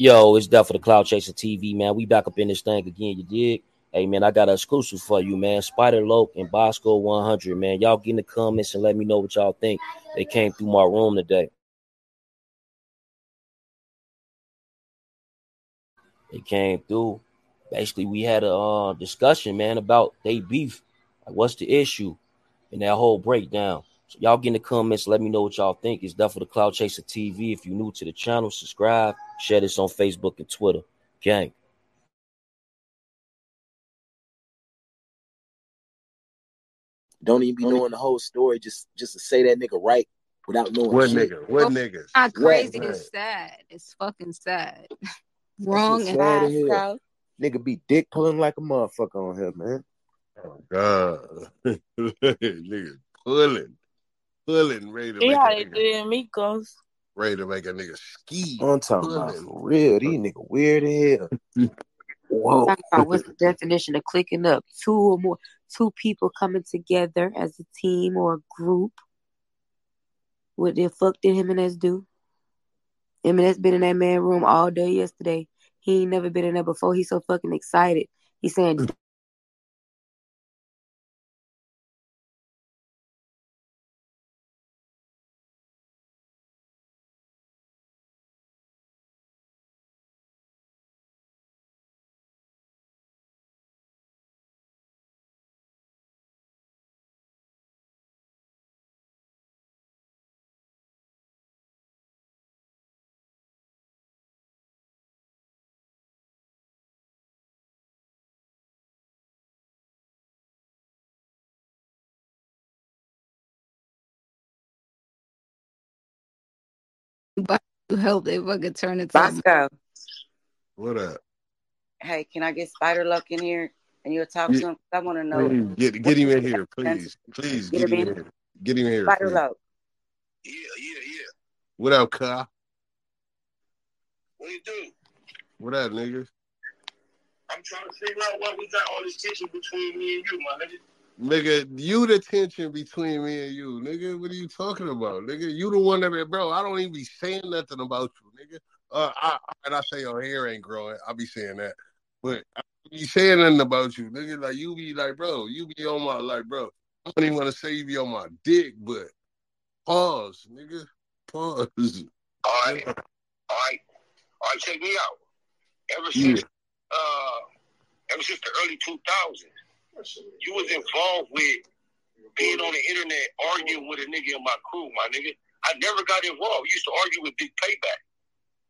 Yo, it's Death for the Cloud Chaser TV, man. We back up in this thing again, you dig? Hey, man, I got an exclusive for you, man. Spider Loc and Bosco 100, man. Y'all get in the comments and let me know what y'all think. They came through my room today. They came through. Basically, we had a uh, discussion, man, about they beef. Like, what's the issue? And that whole breakdown. So y'all get in the comments. Let me know what y'all think. It's Death for the Cloud Chaser TV. If you're new to the channel, subscribe. Share this on Facebook and Twitter. Gang. Don't even be knowing the whole story. Just just to say that nigga right without knowing What shit. nigga? What niggas? Not crazy. right. It's sad. It's fucking sad. Wrong and sad as bad. Nigga be dick pulling like a motherfucker on here, man. Oh God, nigga pulling, pulling, ready to See make how a they nigga, do it, Migos. ready to make a nigga ski. I'm talking about for real. These nigga weird as hell. Whoa. What's the definition of clicking up? Two or more, two people coming together as a team or a group. What the fuck did him and us do? Him and us been in that man room all day yesterday. He ain't never been in there before. He's so fucking excited. He's saying, help they fucking turn into Bosco, What up? hey, can I get Spider Loc in here and you'll talk to him? I want to know. Please get get him in here, please, please Get get him him in in. here, get him here. Spider Loc. Yeah, yeah, yeah. What up, Kyle? What you do? What up, nigga? I'm trying to figure out why we got all this tension between me and you, my nigga. Nigga, you the tension between me and you, nigga. What are you talking about, nigga? You the one that, bro. I don't even be saying nothing about you, nigga. Uh, I and I say your hair ain't growing. I be saying that, but I don't be saying nothing about you, nigga. Like you be like, bro, you be on my like, bro. I don't even want to say you be on my dick, but pause, nigga, pause. All right, all right, all right. Check me out. Ever since, uh, ever since the early 2000s, you was involved with being on the internet arguing with a nigga in my crew, my nigga. I never got involved. You used to argue with Big Payback.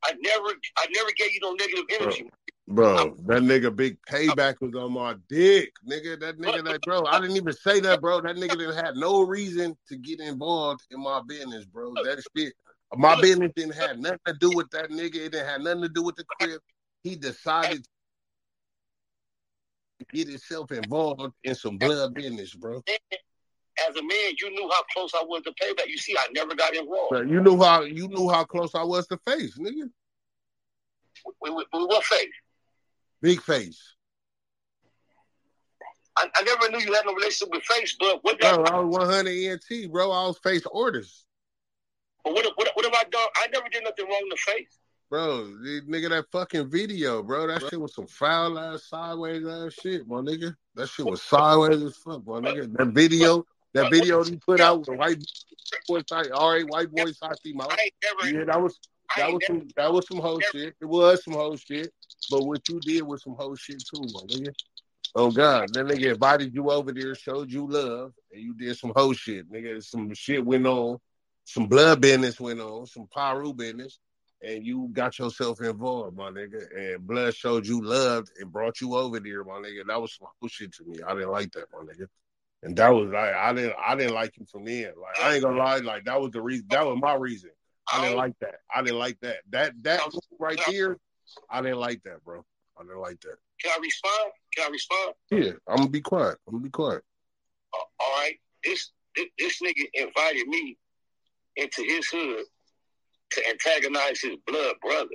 I never, I never gave you no negative energy. Bro, that nigga big payback was on my dick, nigga. That nigga, like, bro, I didn't even say that, bro. That nigga didn't have no reason to get involved in my business, bro. That shit, my business didn't have nothing to do with that nigga. It didn't have nothing to do with the crib. He decided to get himself involved in some blood business, bro. As a man, you knew how close I was to Payback. You see, I never got involved. You knew how you knew how close I was to face, nigga. With, with, with what face? Big Fase. I, I never knew you had no relationship with Fase, but what, Bro, I was 100 ENT, bro. I was face orders. but what, what, what have I done? I never did nothing wrong to Fase. Bro, the nigga, that fucking video, bro. That shit was some foul ass, sideways ass shit, my nigga. That shit was sideways as fuck, my nigga. That video, that video he put out with the white boy all right, white boy side mouth. Yeah, that was that was some that was some hoe shit. It was some hoe shit. But what you did was some hoe shit too, my nigga. Oh God, that nigga invited you over there, showed you love, and you did some hoe shit, nigga. Some shit went on, some blood business went on, some Piru business, and you got yourself involved, my nigga. And blood showed you loved and brought you over there, my nigga. That was some hoe shit to me. I didn't like that, my nigga. And that was like I didn't I didn't like him from then. Like I ain't gonna lie, like that was the reason. That was my reason. I didn't like that. I didn't like that. That that right there, I didn't like that, bro. I didn't like that. Can I respond? Can I respond? Yeah, I'm gonna be quiet. I'm gonna be quiet. Uh, all right. This, this this nigga invited me into his hood to antagonize his blood brother.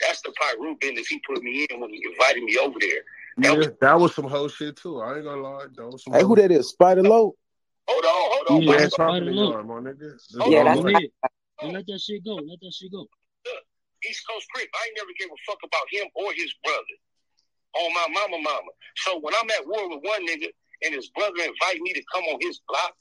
That's the Piru business he put me in when he invited me over there. That Yeah, was, that was some whole shit too. I ain't gonna lie. That was some Hey, hoe who that is? Spider Loc? hold on, hold on. Yeah, Bosco. Spider Loc. my nigga. Yeah, all that's my- And let that shit go. Let that shit go. He East Coast Crip. I ain't never gave a fuck about him or his brother. On my mama, mama. So when I'm at war with one nigga and his brother invite me to come on his block, on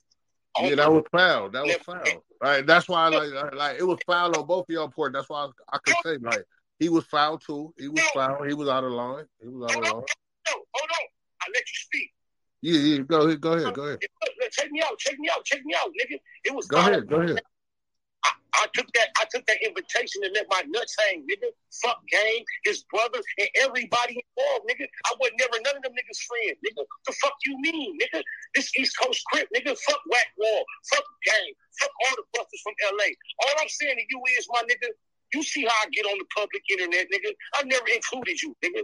Yeah, that was foul. That was foul. Right. That's why, like, like, like, it was foul on both of y'all part. That's why I, I could say, like, he was foul too. He was foul. He was out of line. He was out of line. no, hold on. I let you speak. Yeah, yeah. Go ahead. Go ahead. Go ahead. Look, Check me out. Check me out. Check me out, nigga. It was Go ahead. Go ahead. I, took that. I took that invitation and let my nuts hang, nigga. Fuck game, his brother, and everybody involved, nigga. I was never none of them niggas friend, nigga. The fuck you mean, nigga? This East Coast crip, nigga. Fuck whack wall. Fuck game. Fuck all the busters from LA. All I'm saying to you is, my nigga, you see how I get on the public internet, nigga. I never included you, nigga.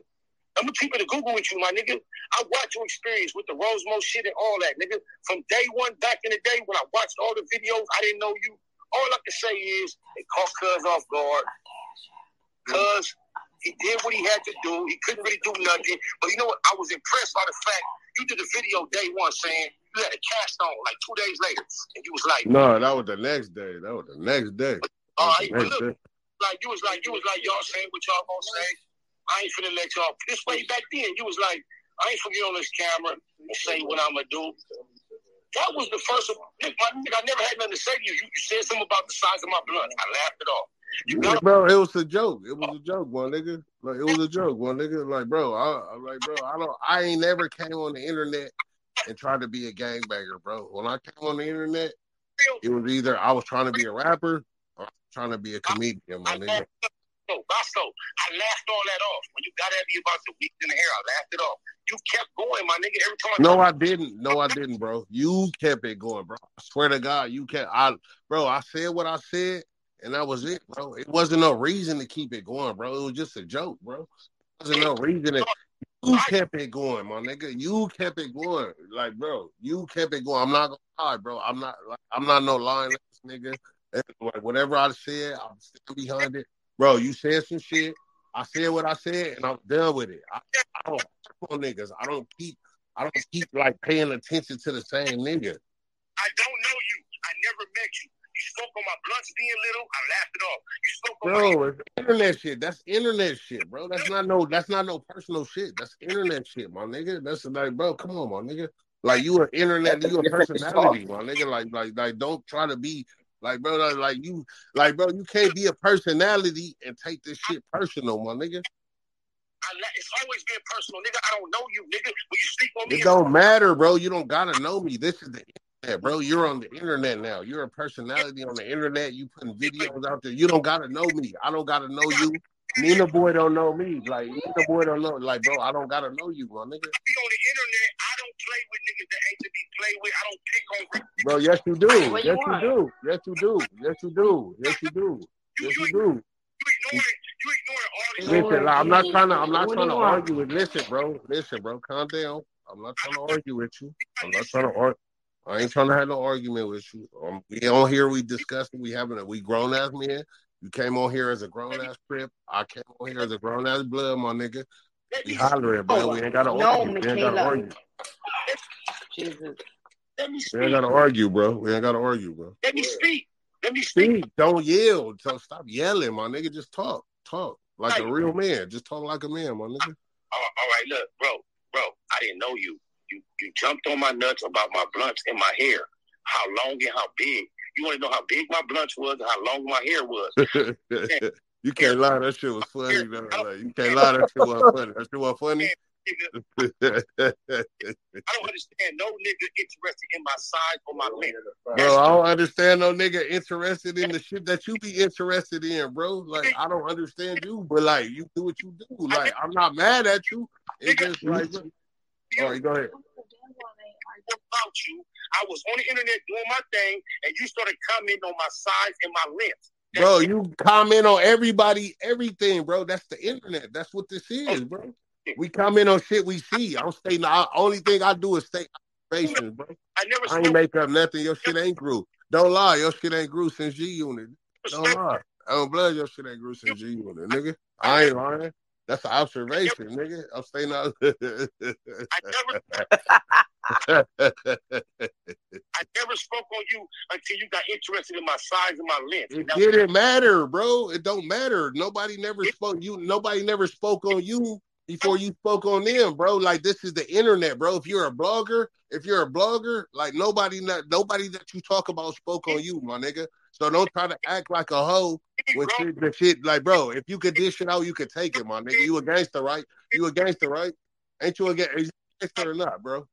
I'm gonna keep it a Google with you, my nigga. I watched your experience with the Rosemo shit and all that, nigga. From day one back in the day when I watched all the videos, I didn't know you. All I can say is it caught Cuz off guard. Cuz he did what he had to do. He couldn't really do nothing. But you know what? I was impressed by the fact you did a video day one saying you had a cast on like two days later. And you was like, No, that was the next day. That was the next day. All right, the but look, like you was like you was like y'all saying what y'all gonna say. I ain't finna let y'all this way back then. You was like, I ain't finna get on this camera and say what I'm gonna do. That was the first Nick, my nigga, I never had nothing to say to you. You, you said something about the size of my blunt. I laughed it off. You Yeah, got bro, it was a joke. It was a joke, one nigga. Like it was a joke, one nigga. Like, bro, I, I'm like, bro, I don't, I ain't never came on the internet and tried to be a gangbanger, bro. When I came on the internet, it was either I was trying to be a rapper or trying to be a comedian, my nigga. Basto, I laughed all that off. When you got at me about the weeks in the hair, I laughed it off. You kept going, my nigga, every time I No, I didn't. No, I didn't, bro. You kept it going, bro. I swear to God, you kept. I, bro, I said what I said, and that was it, bro. It wasn't no reason to keep it going, bro. It was just a joke, bro. It wasn't no reason. To, you kept it going, my nigga. You kept it going, like, bro. You kept it going. I'm not gonna lie, bro. I'm not. Like, I'm not no lying ass nigga. Like, whatever I said, I'm still behind it, bro. You said some shit. I said what I said, and I'm done with it. I, I don't on niggas. I don't keep. I don't keep like paying attention to the same nigga. I don't know you. I never met you. You spoke on my blunts being little. I laughed it off. You spoke on my Bro, it's internet shit. That's internet shit, bro. That's not no. That's not no personal shit. That's internet shit, my nigga. That's like, bro, come on, my nigga. Like you an internet, you a personality, my nigga. Like, like, like, don't try to be like, bro. Like, like you, like, bro. You can't be a personality and take this shit personal, my nigga. I la- it's always been personal, nigga. I don't know you, nigga. When you speak on me, It don't matter, bro. You don't gotta know me. This is the internet, bro. You're on the internet now. You're a personality on the internet. You putting videos out there. You don't gotta know me. I don't gotta know you. Nina boy don't know me. Like Nina boy don't know. Like, bro, I don't gotta know you, my nigga. be on the internet. I don't play with niggas that ain't to be played with. I don't pick on niggas. Bro, yes you do. Yes you you want? do. Yes you do. Yes you do. Yes you do. You, Yes you, you do. you ignoring, you ignoring all this. Listen, like, I'm not trying to. I'm not trying to want? argue with. Listen, bro. Listen, bro. Calm down. I'm not trying to argue with you. I'm not trying to argue. I ain't trying to have no argument with you. Um, we on here. We discussing. We having a. We grown ass men. You came on here as a grown ass crip. I came on here as a grown ass blood, my nigga. Let We me, hollering, bro. We ain't gotta No, argue. We ain't gotta Michaela. argue. Jesus. let me We ain't gotta argue, bro. We ain't gotta argue, bro. Let me speak. Let me speak. Speak. Don't yell. So stop yelling, my nigga. Just talk. Talk like a real man. Just talk like a man, my nigga. all all right, look, bro, bro. I didn't know you. You you jumped on my nuts about my blunts and my hair. How long and how big? You want to know how big my blunts was and how long my hair was? you can't lie. That shit was funny. Though. Like, you can't lie. That shit was funny. That shit was funny. Nigga, I don't understand no nigga interested in my size or my length. bro, I don't understand no nigga interested in the shit that you be interested in, bro. Like, I don't understand you, but like, you do what you do. Like, I'm not mad at you. It's just like, all right, go ahead. About you, I was on the internet doing my thing, and you started commenting on my size and my length. Bro, you comment on everybody, everything, bro. That's the internet. That's what this is, bro. We comment on shit we see. I'm stating the only thing I do is state observations, bro. I never I ain't make up nothing. Your shit ain't grew. Don't lie. Your shit ain't grew since G Unit. Don't lie. I don't blood, your shit ain't grew since G Unit, nigga. I ain't lying. That's an observation, nigga. I'm staying out. I never, I never spoke on you until you got interested in my size and my length. It didn't matter, bro. It don't matter. Nobody never spoke you. Nobody never spoke on you before you spoke on them, bro. Like this is the internet, bro. If you're a blogger, if you're a blogger, like nobody, not, nobody that you talk about spoke on you, my nigga. So don't try to act like a hoe bro, shit, the shit, like, bro. If you could dish it out, you could take it, my nigga. You a gangster, right? You a gangster, right? Ain't you a ga- is you a gangster or not, bro?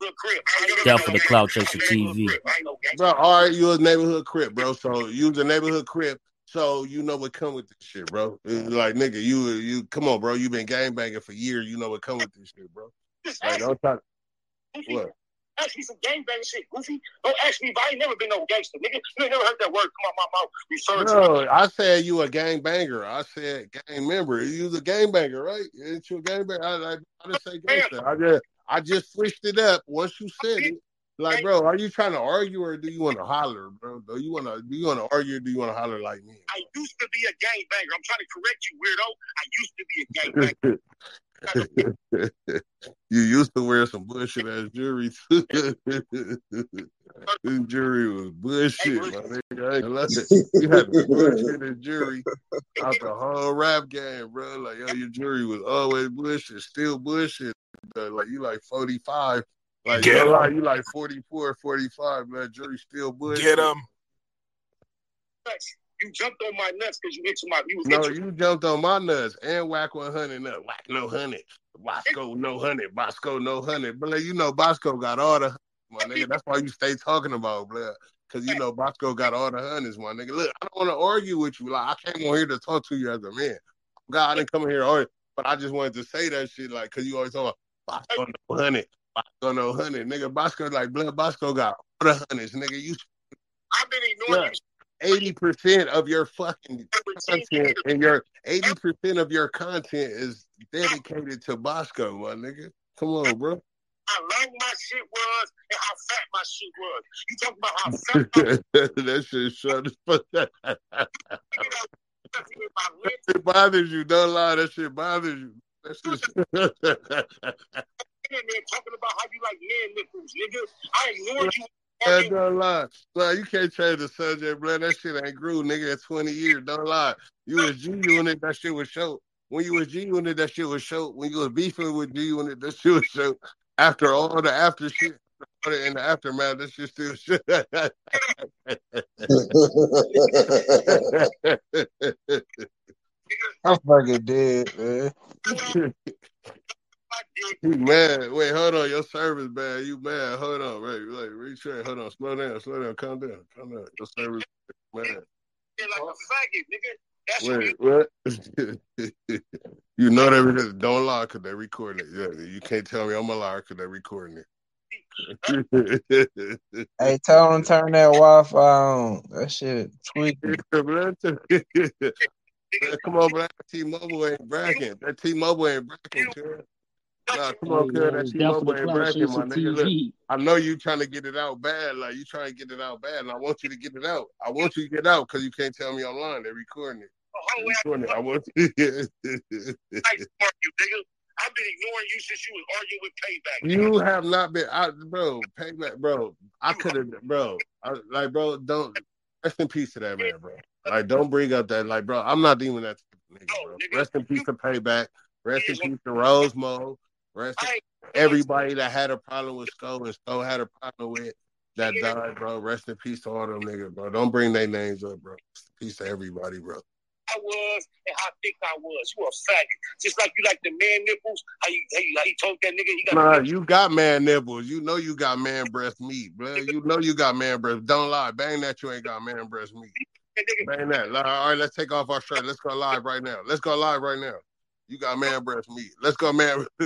Look, Crip, I Down for the gangster. Chaser I'm a neighborhood TV. Crip. I ain't. Bro, all right, you a neighborhood crip, bro. So you the neighborhood crip. So you know what come with this shit, bro. It's uh, like nigga, you you come on, bro. You been gangbanging for years. You know what come with this shit, bro. Like don't talk Goofy, what. ask me some gangbang shit, Goofy. Don't ask me if I ain't never been no gangster, nigga. You ain't never heard that word come out my mouth to No, I said you a gang banger. I said gang member. You a gang banger, right? Ain't you a gang banger? I, I, I didn't say gangster. I just I just switched it up once you said it. Like, bro, are you trying to argue or do you want to holler, bro? Do you want to do you want to argue or do you want to holler like me? I used to be a gangbanger. I'm trying to correct you, weirdo. I used to be a gangbanger. you used to wear some bullshit ass jewelry too. this jewelry was bullshit, my nigga. I ain't gonna lie. You had the bullshit in jewelry out the whole rap game, bro. Like, yo, your jewelry was always bullshit, still bullshit. Like, you like 45. Like, Get no lie, 'em. you like 44, 45, man. Jewelry still bullshit. Get him. You jumped on my nuts because you hit my you was No, into you jumped on my nuts and Wack 100 nut. Whack no honey. Bosco no honey. Bosco no honey. But like, you know, Bosco got all the my nigga. That's why you stay talking about, blood. Cause you know Bosco got all the honeys, my nigga. Look, I don't want to argue with you. Like I came on here to talk to you as a man. God, I didn't come here to argue, but I just wanted to say that shit, like, cause you always talk about Bosco no honey. Bosco no honey. Nigga, Bosco like blood Bosco got all the honeys, nigga. You I've been ignoring eighty percent of your fucking content and your eighty percent of your content is dedicated to Bosco, my nigga. Come on, bro. How long my shit was and how fat my shit was. You talk about how fat my that shit shut the fuck up. that with my. It bothers you. Don't lie. That shit bothers you. That shit. Man, talking about how you like man nipples, nigga. I ignored you. Man, don't lie. Nah, you can't change the subject, bro. That shit ain't grew, nigga, in 20 years. Don't lie. You was G unit, that shit was show. When you was G unit, that shit was show. When you was beefing with G unit, that shit was show. After all the after shit, in the aftermath, that shit still shit. I'm fucking dead, man. I did. you mad? Wait, hold on. Your service bad. You mad? Hold on. Wait, like retrain. Hold on. Slow down. Slow down. Calm down. Calm down. Your service mad. Feel like a faggot, nigga. That's Wait, what? you know they re- don't lie because they're recording it. Yeah, you can't tell me I'm a liar because they're recording it. Hey, tell them to turn that Wi-Fi on. That shit tweaking. come on, man. T-Mobile ain't bragging. That T-Mobile ain't bragging, kid. Nah, come on, kid. That Down T-Mobile ain't bragging, my nigga. Look, I know you trying to get it out bad. Like you trying to get it out bad, and I want you to get it out. I want you to get out because you can't tell me online. They're recording it. whole They're ass recording it. I want you. like you, nigga. I've been ignoring you since you was arguing with payback. You have not been, I, bro. Payback, bro. I could have, bro. I, like, bro, don't rest in peace to that man, bro. Like, don't bring up that, like, bro. I'm not even that nigga, bro. Rest in peace to payback. Rest in peace to Rosemo. Rest everybody that had a problem with Skull and Skull had a problem with that died, bro. Rest in peace to all them niggas, bro. Don't bring their names up, bro. Peace to everybody, bro. I was and how thick I was. You a faggot. Just like you like the man nipples. How you, how you, how you told that nigga he got Nah, you got man nipples. You know you got man breast meat, bro. You know you got man breast. Don't lie. Bang that you ain't got man breast meat. Bang that. All right, let's take off our shirt. Let's go live right now. Let's go live right now. You got man breast meat. Let's go, man.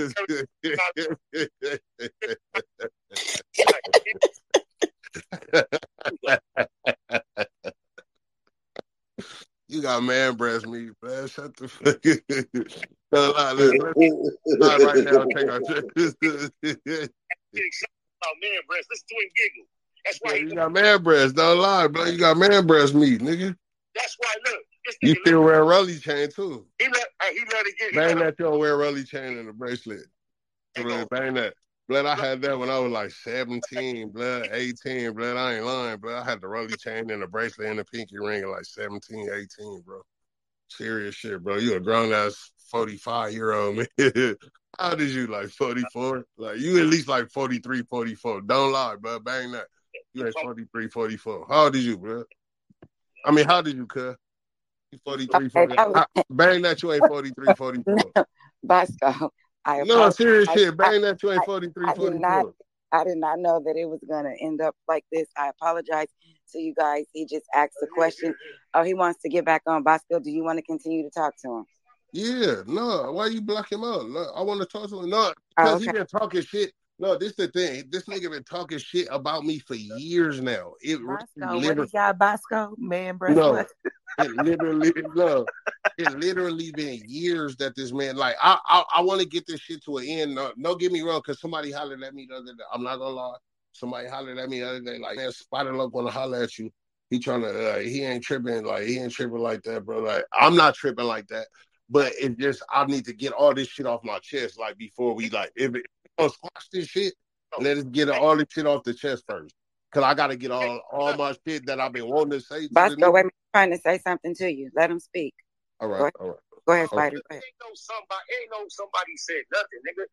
you got man breast meat, man. Shut the fuck up. Let's, right now. Take our man, breast. Listen to him giggle. That's why he, you got man breast. Don't lie, bro. You got man breast meat, nigga. That's why look. You still wear a rolly chain too. He let, hey, he let it get. Bang that, you don't wear a rolly chain and a bracelet. Blood, bang that. Blood, I had that when I was like 17, blood, 18, blood. I ain't lying, blood. I had the rolly chain and a bracelet and a pinky ring at like 17, 18, bro. Serious shit, bro. You a grown ass 45 year old man. How did you like 44? Like you at least like 43, 44. Don't lie, bro. Bang that. You ain't 43, 44. How old is you, bro? I mean, how did you, cuz? You 43, Okay, 44. that was- Ah, Bang that you ain't 43, 44. Bosco, I No, serious I- shit. Bang that you ain't I- 43, I did not I did not know that it was gonna end up like this. I apologize to you guys. He just asked a question. Oh, he wants to get back on. Bosco, do you want to continue to talk to him? Yeah, no. Why you block him out? No, I want to talk to him. No, Oh, because he been talking shit. No, this the thing. This nigga been talking shit about me for years now. It Bosco, what literally, y'all Bosco? Man, breast no, it literally, no, it literally been years that this man like. I, I, I want to get this shit to an end. No, don't get me wrong, because somebody hollered at me the other day. I'm not gonna lie. Somebody hollered at me the other day, like, man, Spider want to holler at you. He trying to, uh, he ain't tripping, like, he ain't tripping like that, bro. Like, I'm not tripping like that. But it just, I need to get all this shit off my chest, like, before we, like, if it, gonna squash this shit, let us get all this shit off the chest first. Cause I gotta get all all my shit that I've been wanting to say to the Bosco, nigga. wait, I'm trying to say something to you. Let him speak. All Go right, ahead, all right. go ahead Okay. Spider. Go ahead. Ain't no somebody, ain't no somebody said nothing, nigga.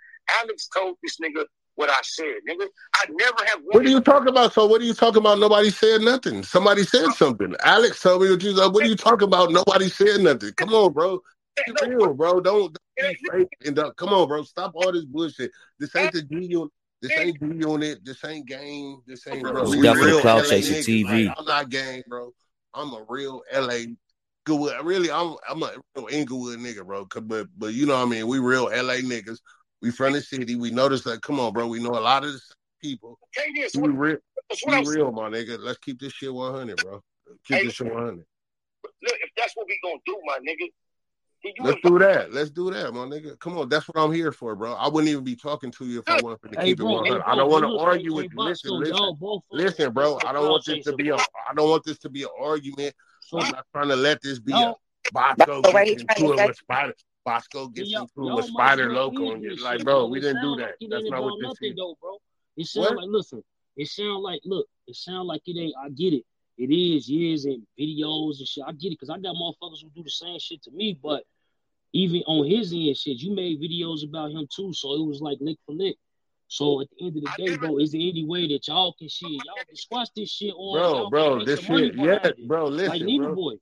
Alex told this nigga what I said, nigga. I never have What are you talking about? So what are you talking about? Nobody said nothing. Somebody said something. Alex told me what you said. What are you talking about? Nobody said nothing. Come on, bro. Be no, real, bro. Don't, don't Yeah, be fake. And uh, come on, bro. Stop all this bullshit. This ain't the G unit. This ain't G unit. This ain't game. This ain't bro. We We definitely real clout LA chasing. TV. Like, I'm not game, bro. I'm a real LA. Good. Really, I'm I'm a real Inglewood nigga, bro. But but you know what I mean. We real LA niggas. We from the city. We notice that. Come on, bro. We know a lot of the people. Okay, this Be what, real. Be what I'm real, my nigga. Let's keep this shit 100, bro. Keep Hey, this shit 100. look, if that's what we gonna do, my nigga, then you Let's do that. Let's do that, my nigga. Come on, that's what I'm here for, bro. I wouldn't even be talking to you if I wanted to Hey, keep it bro, hey, 100. I don't want to argue with you. Listen, Bosco, listen, y'all both listen, bro. I don't want this to be a. I don't want this to be an argument. So I'm not trying to let this be a y'all, Bosco Bosco, what gets into to it with Spider. Bosco then gets y'all, into it with Spider well Loco end and get like, bro, bro. we didn't do that. That's not what about this nothing is. though, bro. It sound like listen, it sound like look, it sound like it ain't. I get it. It is years and videos and shit. I get it because I got motherfuckers who do the same shit to me, but even on his end, shit, you made videos about him too, so it was like lick for lick. So at the end of the day, bro, is there any way that y'all can shit, y'all can squash this shit, or Bro, bro, this shit, yeah, it, bro. like Listen, Nina bro. Boy,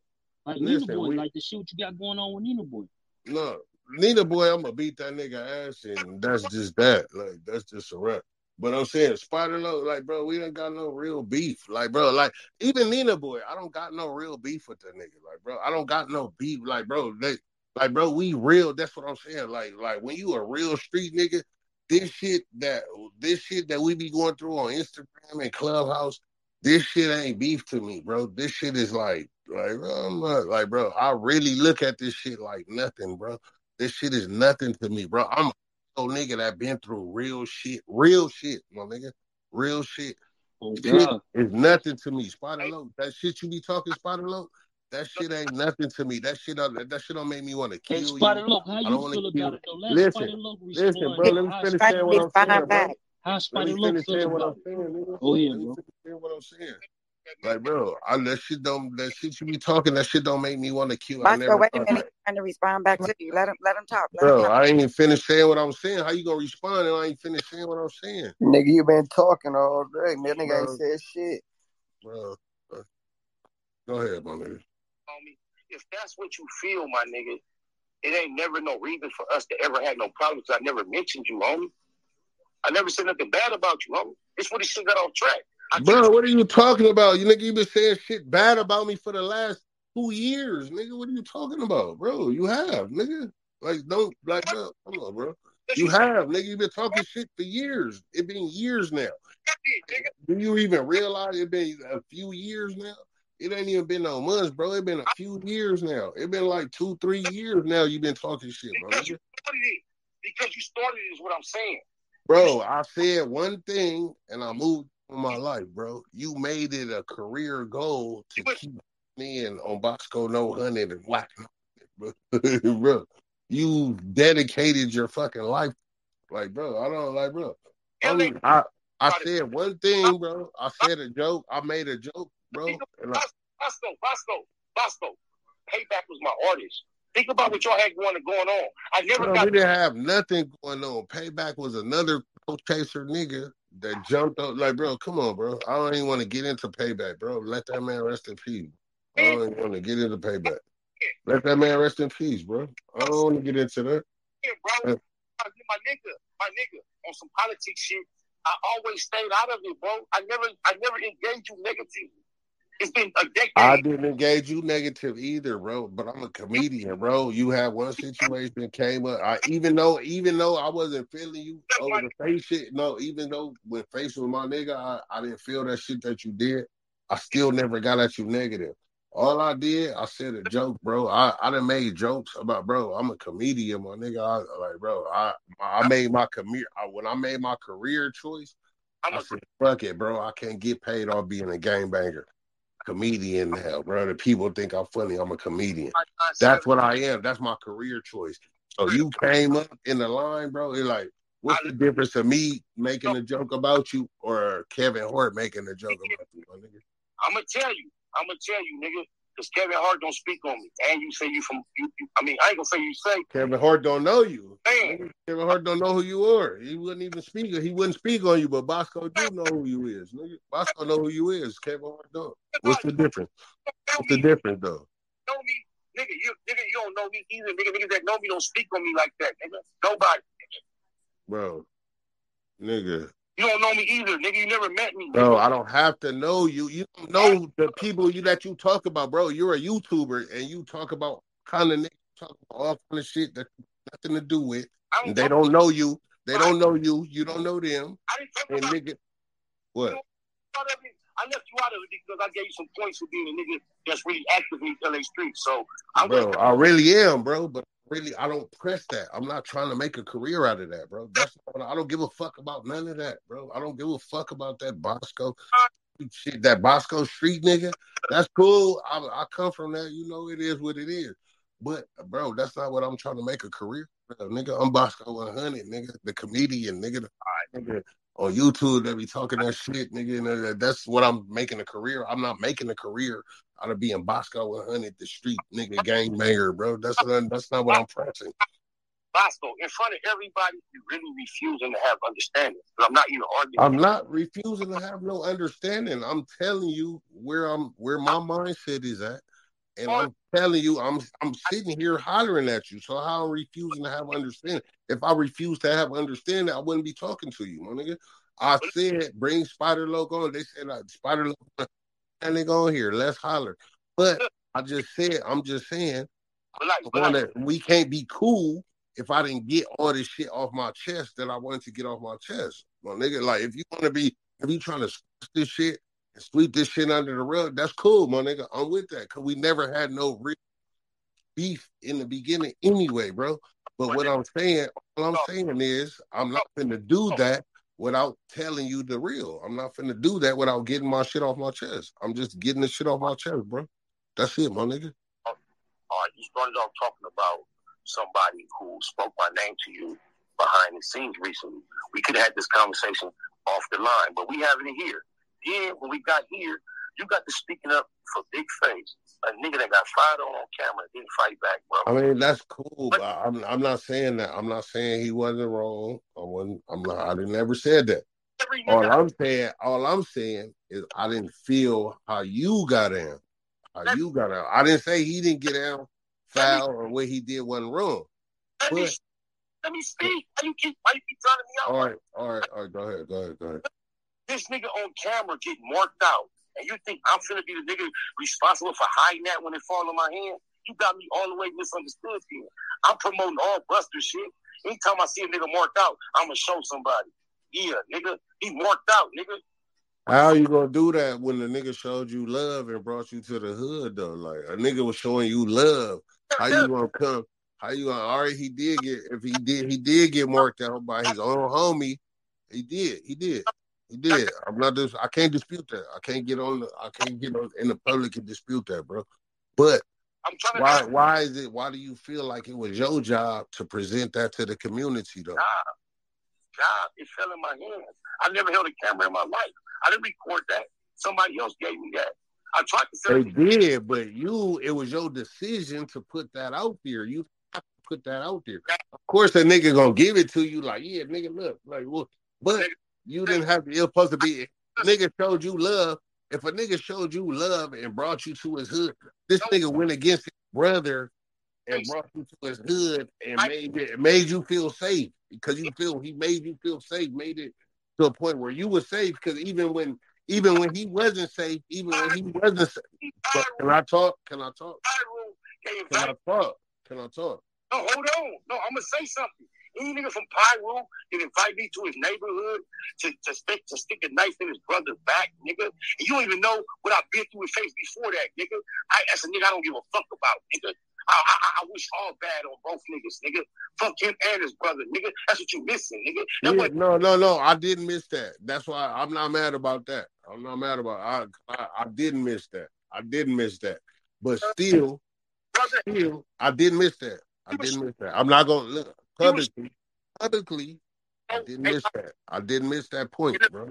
like Nina Listen, Boy, we like the shit what you got going on with Nina Boy. Look, Nina boy, I'm gonna beat that nigga ass, and that's just that. Like that's just a rap. But I'm saying Spider Loc, like bro, we don't got no real beef. Like bro, like even Nina boy, I don't got no real beef with that nigga. Like bro, I don't got no beef. Like bro, they, like bro, we real. That's what I'm saying. Like like when you a real street nigga, this shit that this shit that we be going through on Instagram and Clubhouse, this shit ain't beef to me, bro. This shit is like like bro, I'm not like bro. I really look at this shit like nothing, bro. This shit is nothing to me, bro. I'm a nigga that been through real shit, real shit, my nigga, real shit. Oh Shit God, is nothing to me, Spider Loc. That shit you be talking, Spider Loc. That shit ain't nothing to me. That shit, don't- that shit don't make me want to kill you. hey Spider you. Loc, how I you don't want to feel kill. about it though? Let Listen, Spider Loc listen, bro. Let me finish saying what I'm saying, bro. how Let Spider me Loc finish saying what I'm about it? saying, nigga. Go ahead, Let me bro. finish what I'm saying. Like, bro, I, that shit don't, that shit you be talking, that shit don't make me want to kill. I Bosco, never wait a minute. that. He's trying to respond back to you. Let him let him talk. Let him Bro, talk. I ain't even finished saying what I'm saying. How you gonna respond and I ain't finished saying what I'm saying? Nigga, you been talking all day. That nigga ain't said shit. bro, go ahead, my nigga. If that's what you feel, my nigga, it ain't never no reason for us to ever have no problems. I never mentioned you, homie. I never said nothing bad about you, homie. It's what this shit got off track. I Bro, what are you talking about? You nigga, you been saying shit bad about me for the last two years, nigga. What are you talking about, bro? You have, nigga. Like, don't, like, bro, come on, bro. You have, nigga. You been talking shit for years. It been years now. Do you even realize it been a few years now? It ain't even been no months, bro. It been a few years now. It been like two, three years now. You've been talking shit, bro. because you started it. Because you started it is what I'm saying. Bro, I said one thing and I moved on my life, bro. You made it a career goal to keep me in on Bosco No Hundred and whack, bro. bro. you dedicated your fucking life. Like, bro, I don't like, bro. Only, I I said one thing, bro. I said a joke. I made a joke, bro. Bosco, Bosco, Bosco. Payback was my artist. Think about what y'all had going going on. I never bro, got we didn't have nothing going on. Payback was another chaser nigga that jumped up. Like, bro, come on, bro. I don't even want to get into payback, bro. Let that man rest in peace. I don't even want to get into payback. Let that man rest in peace, bro. I don't want to get into that. Yeah, bro. Uh, My, my nigga, my nigga, on some politics shit. I always stayed out of it, bro. I never, I never engaged you negatively. It's been a decade. I didn't engage you negative either, bro. But I'm a comedian, bro. You had one situation came up. I even though even though I wasn't feeling you over the face shit, no, even though when face was my nigga, I, I didn't feel that shit that you did. I still never got at you negative. All I did, I said a joke, bro. I, I done made jokes about, bro. I'm a comedian, my nigga. I, like, bro, I I made my career. When I made my career choice, i'm said, fuck it, bro. I can't get paid off being a gangbanger comedian now, bro. The people think I'm funny. I'm a comedian. That's what I am. That's my career choice. So you came up in the line, bro. It's like, what's the difference of me making a joke about you or Kevin Hart making a joke about you, my nigga? I'm gonna tell you. I'm gonna tell you, nigga. Because Kevin Hart don't speak on me, and you say you from. You, you, I mean, I ain't gonna say you say. Kevin Hart don't know you. Man, Kevin Hart don't know who you are. He wouldn't even speak. He wouldn't speak on you, but Bosco do know who you is. Nigga. Bosco know who you is. Kevin Hart don't. What's the difference? What's the difference though? know me, nigga. You, nigga, you don't know me either. Nigga, niggas that know me don't speak on me like that, nigga. Nobody. Bro, nigga. You don't know me either, nigga. You never met me. Bro. I don't have to know you. You don't know the people you that you talk about, bro. You're a YouTuber and you talk about kind of talk about all kind of shit that nothing to do with. And they don't know you. They don't know you. You don't know them. I didn't talk And nigga, what? out of it. I left you out of it because I gave you some points for being a nigga that's really active in LA streets. So I'm Bro, I really am, bro. But really, I don't press that. I'm not trying to make a career out of that, bro. That's I don't give a fuck about none of that, bro. I don't give a fuck about that Bosco shit. That Bosco Street nigga. That's cool. I, I come from that. You know, it is what it is. But bro, that's not what I'm trying to make a career. Bro, nigga, I'm Bosco 100, nigga, the comedian, nigga, the nigga on YouTube that be talking that shit, nigga. And uh, that's what I'm making a career. I'm not making a career out of being Bosco 100, the street nigga gang mayor, bro. That's not, that's not what I'm pressing. Bosco in front of everybody. You really refusing to have understanding. I'm not even arguing. I'm not refusing to have no understanding. I'm telling you where I'm where my mindset is at. And I'm telling you, I'm I'm sitting here hollering at you. So how I'm refusing to have understanding? If I refuse to have understanding, I wouldn't be talking to you, my nigga. I said bring Spider Loco on. They said uh, Spider Loco and they go here. Let's holler. But I just said, I'm just saying, I wanna, we can't be cool if I didn't get all this shit off my chest that I wanted to get off my chest. My nigga, like if you want to be, if you trying to this shit and sweep this shit under the rug, that's cool, my nigga. I'm with that because we never had no real beef in the beginning anyway, bro. But what I'm saying, all I'm saying is, I'm not finna do that without telling you the real. I'm not finna do that without getting my shit off my chest. I'm just getting the shit off my chest, bro. That's it, my nigga. All right, you started off talking about somebody who spoke my name to you behind the scenes recently. We could have had this conversation off the line, but we have it here. Then when we got here, you got to speaking up for Big Fase, a nigga that got fired on on camera and didn't fight back, bro. I mean, that's cool, but I'm I'm not saying that. I'm not saying he wasn't wrong. I wasn't. I'm not. I didn't ever said that. All I'm saying, all I'm saying is, I didn't feel how you got in. How you got out. I didn't say he didn't get out foul or what he did wasn't wrong. let me let me speak. Why you keep why you keep me out? all right, all right, all right. Go ahead, go ahead, go ahead. This nigga on camera getting marked out, and you think I'm finna be the nigga responsible for hiding that when it fall on my hand? You got me all the way misunderstood here. I'm promoting all Buster shit. Anytime I see a nigga marked out, I'ma show somebody. Yeah, nigga, he marked out, nigga. How you gonna do that when the nigga showed you love and brought you to the hood though? Like a nigga was showing you love. How you gonna come? How you gonna? All right, he did get. If he did, he did get marked out by his own homie. He did. He did. He did. I'm not just. I can't dispute that. I can't get on. The, I can't get on in the public and dispute that, bro. But I'm trying to Why? Why is it? Why do you feel like it was your job to present that to the community, though? job. Job. It fell in my hands. I never held a camera in my life. I didn't record that. Somebody else gave me that. I tried to say They say did, but you, it was your decision to put that out there. You have to put that out there. Of course, a nigga gonna give it to you, like, yeah, nigga, look, like, well, but you didn't have to. It was supposed to be. A nigga showed you love. If a nigga showed you love and brought you to his hood, this nigga went against his brother and brought you to his hood and made it made you feel safe because you feel he made you feel safe, made it to a point where you were safe. Because even when even when he wasn't safe, even when he wasn't safe, but can I talk? Can I talk? Can I talk? Can I talk? No, hold on. No, I'm gonna say something. Any nigga from Piru can invite me to his neighborhood to, to stick to stick a knife in his brother's back, nigga. And you don't even know what I've been through his face before that, nigga. I that's a nigga I don't give a fuck about, nigga. I, I, I wish all bad on both niggas, nigga. Fuck him and his brother, nigga. That's what you missing, nigga. Yeah, was no, no, no. I didn't miss that. That's why I'm not mad about that. I'm not mad about. I, I, I didn't miss that. I didn't miss that. But still, still, I didn't miss that. I didn't miss that. I'm not gonna look publicly. Publicly, I didn't miss that. I didn't miss that point, bro.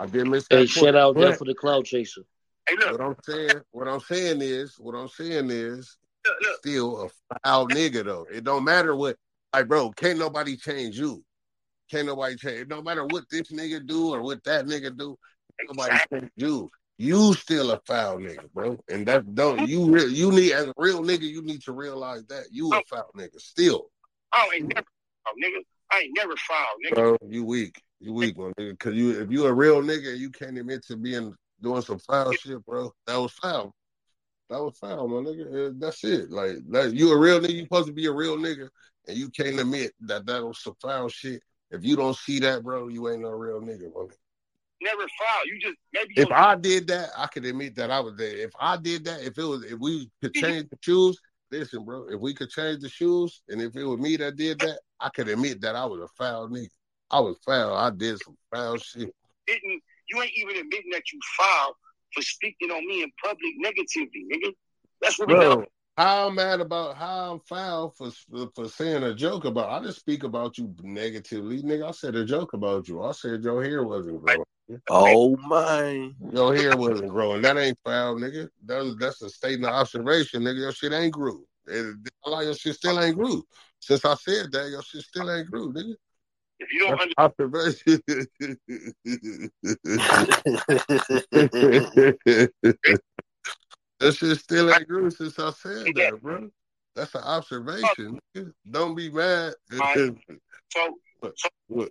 I didn't miss that Hey, point. shout out there for the cloud chaser. Hey, look. what I'm saying, what I'm saying is, what I'm saying is, still a foul nigga though. It don't matter what, like, bro. Can't nobody change you. Can't nobody change. No matter what this nigga do or what that nigga do. Can't nobody change you. You still a foul nigga, bro. And that don't you re- you need as a real nigga, you need to realize that you a foul nigga still, I ain't never foul, nigga. I ain't never foul, nigga. bro. You weak. You weak, one nigga. Cause you if you a real nigga, you can't admit to being doing some foul shit, bro. That was foul. That was foul, my nigga. That's it. Like that, you a real nigga. You supposed to be a real nigga, and you can't admit that that was some foul shit. If you don't see that, bro, you ain't no real nigga, nigga. Never foul. You just maybe If I did that, I could admit that I was there. If I did that, if it was, if we could change the shoes, listen, bro. If we could change the shoes, and if it was me that did that, I could admit that I was a foul nigga. I was foul. I did some foul shit. didn't you ain't even admitting that you foul for speaking on me in public negatively, nigga. That's what we Bro, got. how I'm mad about how I'm foul for for saying a joke about. I didn't speak about you negatively, nigga. I said a joke about you. I said your hair wasn't growing. Oh my! Your hair wasn't growing. That ain't foul, nigga. That's that's a statement of observation, nigga. Your shit ain't grew. It, like your shit still ain't grew. Since I said that, your shit still ain't grew, nigga. If you don't That's understand, observation. that shit still ain't grew since I said that, bro. That's an observation. nigga. Don't be mad. so so What?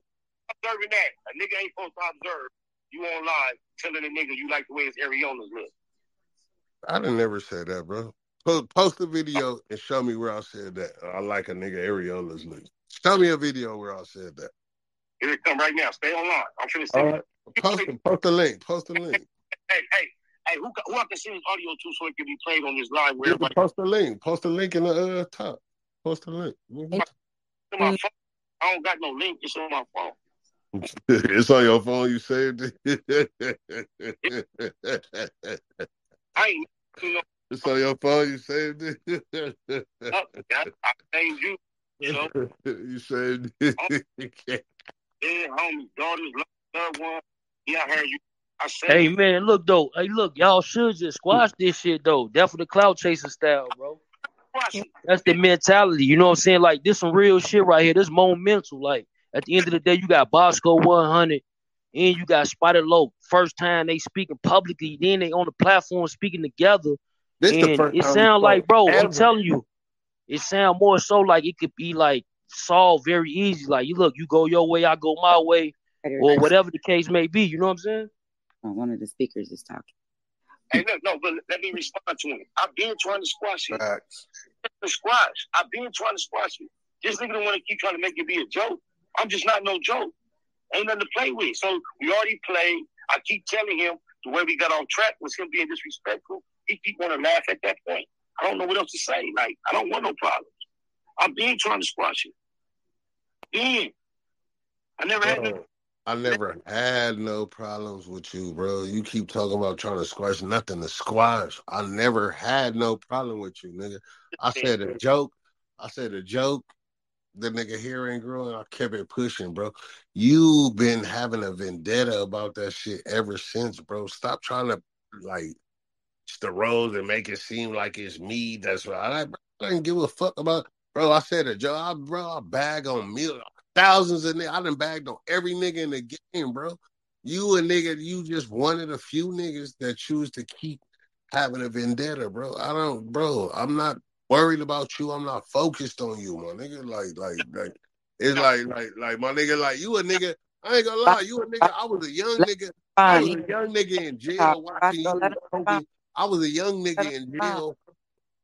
observing that a nigga ain't supposed to observe. You online telling a nigga you like the way his areolas look. I didn't never say that, bro. Post, post a video and show me where I said that. I like a nigga areolas look. Show me a video where I said that. Here it come right now. Stay online. I'm trying to say. right. Post, it- post the link. Post the link. Hey, hey, hey, who, who I can send this audio to so it can be played on this live where everybody post the link. Post the link in the uh, top. Post the link. Mhm. phone. I don't got no link. It's on my phone. it's on your phone. You saved it. I ain't you know it's on your phone. You saved it. Oh, up. I, I named you. You know, you saved it. Oh, yeah, homies, daughters, loved one. Yeah, I heard you. I said, Hey man, look though. Hey, look, y'all should just squash this shit though. That's for the cloud chaser style, bro. That's the mentality. You know what I'm saying? Like this some real shit right here. This momental. Like at the end of the day, you got Bosco 100 and you got Spotted Low. First time they speaking publicly, then they on the platform speaking together. This the first it time we sound like, bro, ever. I'm telling you, it sound more so like it could be like solved very easy. Like you look, you go your way, I go my way, or whatever the case may be. You know what I'm saying? Oh, one of the speakers is talking. hey, look, no, but let me respond to him. I've been trying to squash it. Facts. The squash. I've been trying to squash it. This nigga don't want to keep trying to make it be a joke. I'm just not no joke. Ain't nothing to play with. So we already played. I keep telling him the way we got on track was him being disrespectful. He keep want to laugh at that point. I don't know what else to say. Like I don't want no problems. I've been trying to squash it. Been. I never had no. I never had no problems with you, bro. You keep talking about trying to squash nothing to squash. I never had no problem with you, nigga. I said a joke. I said a joke. The nigga hair ain't growing. I kept it pushing, bro. You've been having a vendetta about that shit ever since, bro. Stop trying to like the rose and make it seem like it's me. That's right. I, I didn't give a fuck about, bro. I said a I, bro. I bag on millions, thousands of niggas. I done bagged on every nigga in the game, bro. You a nigga, you just one of the few niggas that choose to keep having a vendetta, bro. I don't, bro. I'm not worried about you. I'm not focused on you, my nigga. Like, like, like, it's like, like, like, my nigga, like you a nigga. I ain't gonna lie, you a nigga. I was a young nigga. I was a young nigga in jail watching you. Let him Kobe. I was a young nigga in jail.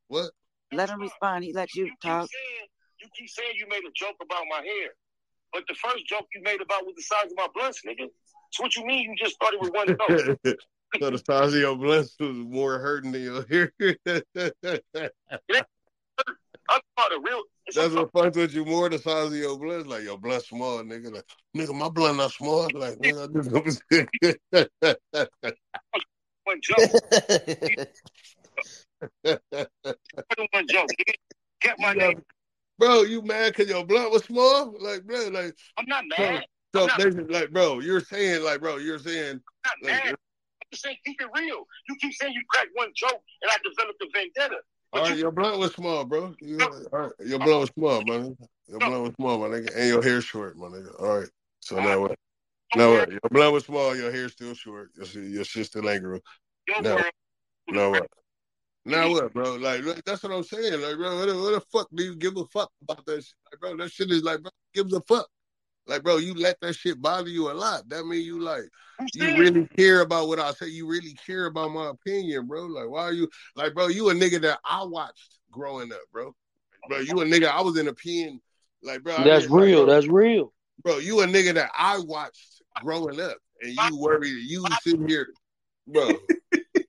What? Let him respond. He let you You keep talk. saying you keep saying you made a joke about my hair, but the first joke you made about was the size of my blunts, nigga. So what you mean? You just thought it was one joke? so the size of your blunts was more hurting than your hair. I'm a real. That's what fucks with you more. The size of your blood, like your blood small, nigga. Like nigga, my blood not small. Like nigga, I just one joke. one joke. Get my name. bro, you mad because your blood was small? Like, bro, like I'm not mad. so I'm not, basically, like, bro, you're saying, like, bro, you're saying, I'm not like, mad. I'm just saying keep it real. You keep saying you cracked one joke and I developed a vendetta. All right, your blunt was small, bro. You, all right, your blunt was small, nigga. Your blunt was small, my nigga, and your hair short, my nigga. All right, so now what? Now what? Your blunt was small, your hair still short. Your your shit still ain't grew. Now, now what? Now what, bro? Like that's what I'm saying. Like, bro, what the, what the fuck do you give a fuck about that shit? Like, bro, that shit is like, bro, gives a fuck. Like, bro, you let that shit bother you a lot. That mean you like you really care about what I say. You really care about my opinion, bro. Like, why are you like, bro? You a nigga that I watched growing up, bro. Bro, you a nigga. I was in a pen. Like, bro, That's didn't- like, real. bro, That's real. bro. You a nigga that I watched growing up, and you worry. You sitting here, bro.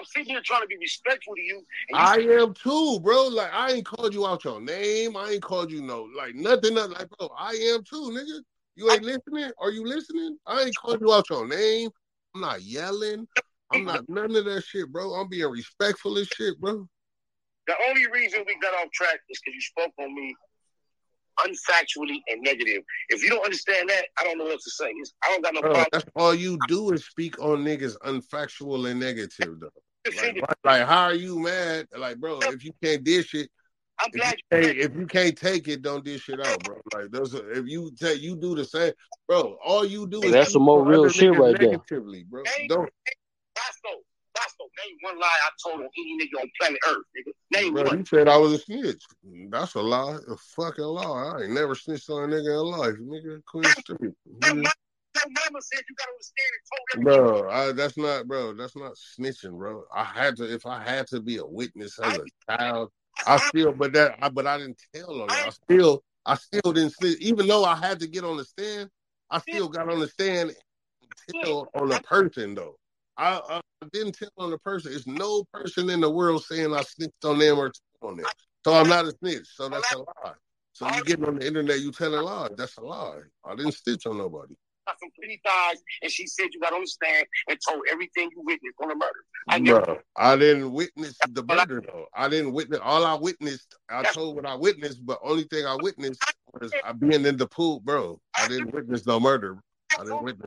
I'm sitting here trying to be respectful to you. You I am too, bro. Like I ain't called you out your name. I ain't called you no like nothing. nothing. Like bro, I am too, nigga. You ain't listening? Are you listening? I ain't called you out your name. I'm not yelling. I'm not none of that shit, bro. I'm being respectful as shit, bro. The only reason we got off track is because you spoke on me unfactually and negative. If you don't understand that, I don't know what to say. It's- I don't got no Bro, problem. that's all you do is speak on niggas unfactual and negative, though. Like, like, how are you mad? Like, bro, if you can't dish it, I'm if you, glad you can't, if you can't take it, don't dish it out, bro. Like, those, are- if you take, you do the same, bro. All you do is That's some more real shit right there. negatively, bro. Name- Don't, Bosco. Bosco, name one lie I told on any nigga on planet Earth, nigga. Name bro. one. You said I was a snitch. That's a lie, a fucking lie. I ain't never snitched on a nigga in life, nigga. Clean Your mama, said you gotta understand and. Bro, I, that's not, bro. That's not snitching, bro. I had to, if I had to be a witness as a child, I still, but that, I, but I didn't tell on. I still, I still didn't snitch, even though I had to get on the stand. I still got on the stand and tell on a person though. I, I didn't tell on the person. It's no person in the world saying I snitched on them or on them. So I'm not a snitch. So that's a lie. So you getting on the internet, you telling lies. That's a lie. I didn't snitch on nobody. Some pretty thighs, and she said you got on the stand and told everything you witnessed on the murder. I never. Bro, I didn't witness the murder though. I didn't witness all I witnessed. I told what I witnessed, but only thing I witnessed was I being in the pool, bro. I didn't witness no murder. I didn't witness.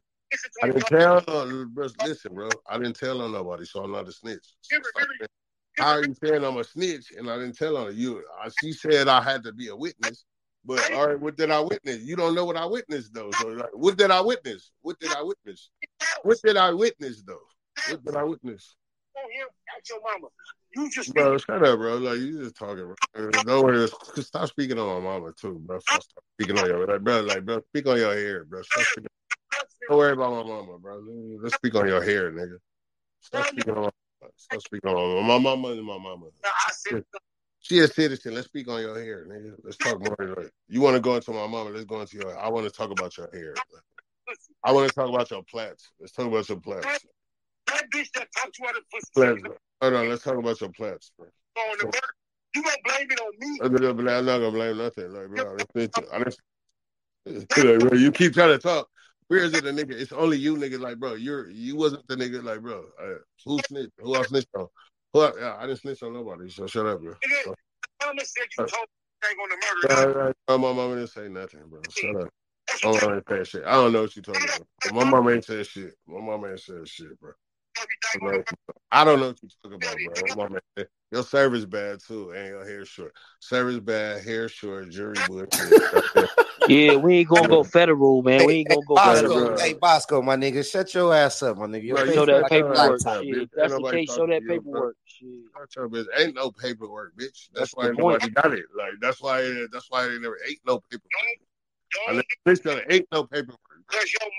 I didn't tell. On, bro, listen, bro. I didn't tell on nobody, so I'm not a snitch. So Give her- stop give her- saying- How are you saying I'm a snitch and I didn't tell on you? She said I had to be a witness, but all right, what did I witness? You don't know what I witnessed though. So like, what did I witness? What did I witness? What did I witness though? What did I witness? here, ask your mama. You just Bro, shut up, bro. Like you just talking, bro. Don't worry. Stop speaking on my mama too, bro. Stop speaking on your, like, bro. Like, bro, speak on your hair, bro. Stop speaking. Don't worry about my mama, bro. Let's speak on your hair, nigga. Stop speaking on. Stop speaking on my mama and my mama. She a citizen. Let's speak on your hair, nigga. Let's talk more. You want to go into my mama? Let's go into your. I want to talk about your hair. I want to talk about your plaits. Let's talk about your plaits. that bitch that talked you out of pussy Plaits. Hold on. Let's talk about your plaits, bro. on the murder. You gonna blame it on me? I'm not gonna blame nothing, like bro. I didn't, snitch- I didn't, like, you keep trying to talk. Where is it, a nigga? It's only you, nigga. Like, bro, you're you wasn't the nigga. Like, bro, who snitched? Who else snitched on? Else- yeah, I didn't snitch on nobody. So shut up, bro. Nigga, mama said you Uh, told Frank on the murder. Uh, my mama didn't say nothing, bro. Shut up. My mama ain't said shit. I don't know what you talking about. My mama ain't said shit. My mama ain't said shit, bro. Bro, I don't know what you're talking about, bro. My mama ain't Your service bad too, and your hair short. Service bad, hair short, jury bullshit. Yeah, we ain't gonna go federal, man. We ain't gonna go Bosco, federal. bro. Hey, Bosco, my nigga, shut your ass up, my nigga. Your Bro, you Show that like paperwork. Shit. Ain't That's the nobody case. Show that you, paperwork. Shit. Shut your bitch. Ain't no paperwork, bitch. That's, That's why the point. nobody got it. Like that's why that's why they never ain't no paperwork. I never snitched. Ain't no paperwork. Because your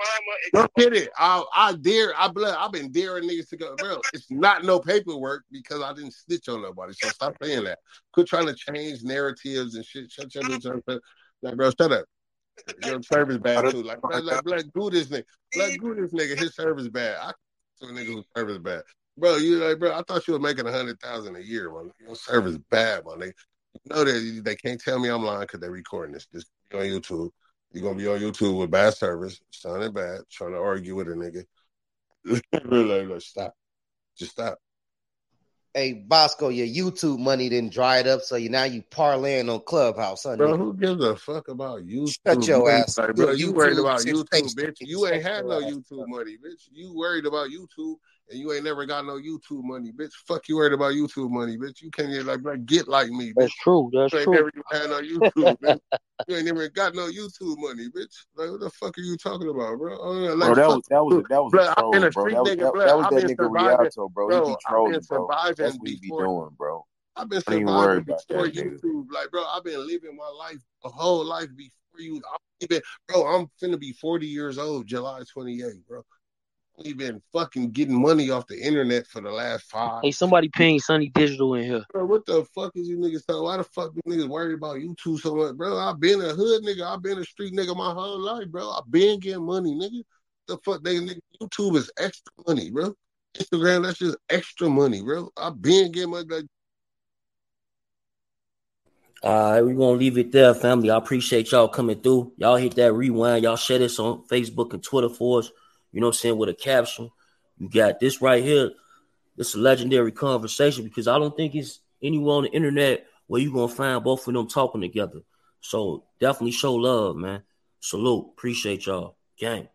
mama Don't get it. I I dare I blood I've been daring niggas to go, bro. It's not no paperwork because I didn't snitch on nobody. So stop saying that. Quit trying to change narratives and shit. Shut your bitch up. Like bro, shut up. Your service bad too. Like like, like black do this nigga. Black do this nigga. His service bad. I to a nigga whose service bad. Bro, you like bro, I thought you were making a hundred thousand a year, man. Your service bad, my nigga. You know that they can't tell me I'm lying because they're recording this. This on YouTube. You're gonna be on YouTube with bad service, sounding bad, trying to argue with a nigga. like, like, stop. Just stop. Hey, Bosco, your YouTube money didn't dried up, so you now you parlaying on Clubhouse, huh? Bro, who gives a fuck about YouTube? Shut your money? ass Like, bro, You you a worried about YouTube, bitch. You ain't had no YouTube money, bitch. You worried about YouTube and you ain't never got no YouTube money, bitch. Fuck you worried about YouTube money, bitch. You can't even like, like get like me, bitch. That's true. That's You ain't true. never had no YouTube, bitch. You ain't never got no YouTube money, bitch. Like, what the fuck are you talking about, bro? Oh, yeah, like, Bro, that fuck was that was you. that was Blood, a I've troll, bro. street That was nigga, that, blood. that was I've that nigga surviving, Rialto, bro. He be I've been trolling, bro. surviving That's what he be doing, bro. I've been Don't even worry surviving before that, nigga. YouTube. Like, bro, I've been living my life, a whole life before you. I've even, bro, I'm finna be 40 years old July 28th, bro. I've been fucking getting money off the internet for the last five. Hey, somebody paying Sonny Digital in here. Bro, what the fuck is you niggas talking? Why the fuck you niggas worried about YouTube so much, bro? I've been a hood nigga. I've been a street nigga my whole life, bro. I've been getting money, nigga. The fuck they nigga YouTube is extra money, bro. Instagram, that's just extra money, bro. I've been getting money like All right, we're gonna leave it there, family. I appreciate y'all coming through. Y'all hit that rewind. Y'all share this on Facebook and Twitter for us. You know what I'm saying? With a caption. You got this right here. It's a legendary conversation because I don't think it's anywhere on the internet where you're gonna find both of them talking together. So definitely show love, man. Salute. Appreciate y'all. Gang.